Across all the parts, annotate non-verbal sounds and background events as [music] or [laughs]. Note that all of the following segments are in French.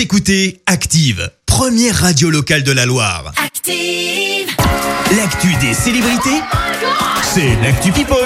Vous écoutez Active, première radio locale de la Loire. Active. L'actu des célébrités, c'est l'actu People.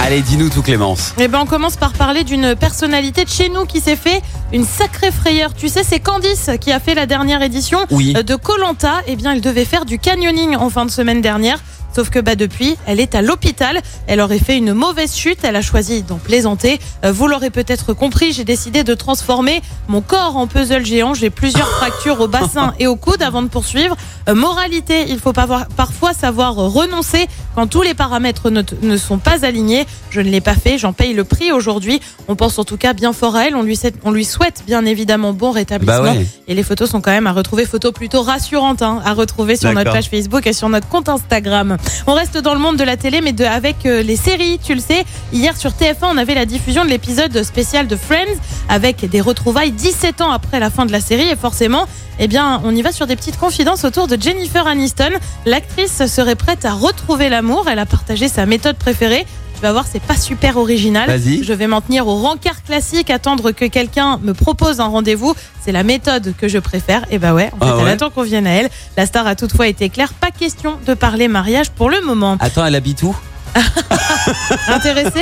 Allez, dis-nous tout Clémence. Eh ben, on commence par parler d'une personnalité de chez nous qui s'est fait une sacrée frayeur. Tu sais, c'est Candice qui a fait la dernière édition Oui. de Colanta. Eh bien, elle devait faire du canyoning en fin de semaine dernière. Sauf que bah depuis, elle est à l'hôpital. Elle aurait fait une mauvaise chute. Elle a choisi d'en plaisanter. Euh, vous l'aurez peut-être compris, j'ai décidé de transformer mon corps en puzzle géant. J'ai plusieurs [laughs] fractures au bassin et au coude avant de poursuivre. Euh, moralité, il faut parfois savoir renoncer quand tous les paramètres ne, sont pas alignés. Je ne l'ai pas fait, j'en paye le prix aujourd'hui. On pense en tout cas bien fort à elle. On lui, souhaite- on lui souhaite bien évidemment bon rétablissement. Bah ouais. Et les photos sont quand même à retrouver, photos plutôt rassurantes hein, à retrouver sur notre page Facebook et sur notre compte Instagram. On reste dans le monde de la télé, mais avec euh, les séries, tu le sais. Hier sur TF1, on avait la diffusion de l'épisode spécial de Friends avec des retrouvailles 17 ans après la fin de la série. Et forcément, eh bien, on y va sur des petites confidences autour de Jennifer Aniston. L'actrice serait prête à retrouver l'amour. Elle a partagé sa méthode préférée. Tu vas voir, c'est pas super original. Vas-y. Je vais m'en tenir au rencard classique, attendre que quelqu'un me propose un rendez-vous. C'est la méthode que je préfère. Et bah ouais, en fait, Ah elle ouais attend qu'on vienne à elle. La star a toutefois été claire, pas question de parler mariage pour le moment. Attends, elle habite où? [laughs] Intéressé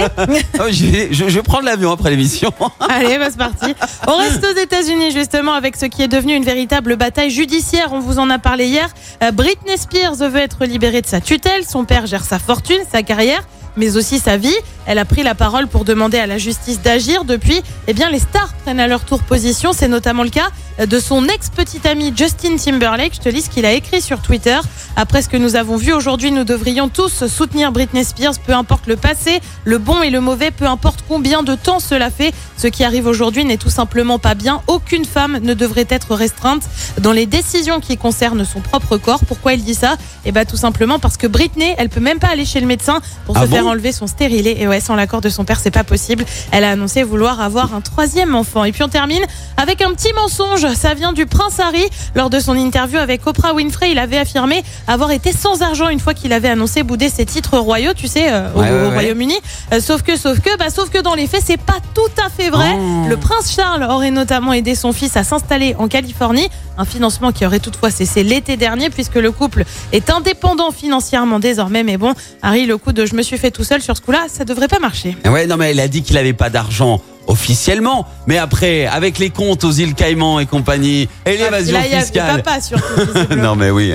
Oh, [laughs] je, vais- je, je vais prendre l'avion après l'émission. [laughs] Allez, bah, c'est parti. On reste aux États-Unis justement avec ce qui est devenu une véritable bataille judiciaire. On vous en a parlé hier. Euh, Britney Spears veut être libérée de sa tutelle. Son père gère sa fortune, sa carrière, mais aussi sa vie. Elle a pris la parole pour demander à la justice d'agir. Depuis, eh bien, les stars prennent à leur tour position. C'est notamment le cas de son ex-petit ami Justin Timberlake. Je te lis ce qu'il a écrit sur Twitter. Après ce que nous avons vu aujourd'hui, nous devrions tous soutenir Britney Spears, peu importe le passé, le bon et le mauvais, peu importe combien de temps cela fait. Ce qui arrive aujourd'hui n'est tout simplement pas bien. Aucune femme ne devrait être restreinte dans les décisions qui concernent son propre corps. Pourquoi il dit ça? Eh bien, tout simplement parce que Britney, elle peut même pas aller chez le médecin pour Ah se faire bon enlever son stérilet. Et ouais, sans l'accord de son père, c'est pas possible. Elle a annoncé vouloir avoir un troisième enfant. Et puis on termine avec un petit mensonge. Ça vient du prince Harry. Lors de son interview avec Oprah Winfrey, il avait affirmé avoir été sans argent une fois qu'il avait annoncé bouder ses titres royaux, tu sais, euh, au, Ouais, ouais, au ouais. Royaume-Uni. Euh, sauf que, sauf que, bah, sauf que dans les faits, c'est pas tout à fait vrai. Oh. Le prince Charles aurait notamment aidé son fils à s'installer en Californie. Un financement qui aurait toutefois cessé l'été dernier puisque le couple est indépendant financièrement désormais. Mais bon, Harry, le coup de je me suis fait tout seul sur ce coup-là, ça devrait pas marcher. Ouais, non, mais elle a dit qu'il avait pas d'argent officiellement. Mais après, avec les comptes aux îles Caïmans et compagnie, et l'évasion Là, il y a fiscale. papa surtout. [laughs] Non, mais oui.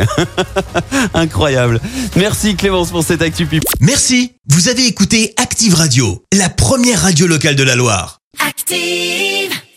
[laughs] Incroyable. Merci Clémence pour cette actu People. Merci, vous avez écouté Active Radio, la première radio locale de la Loire. Active.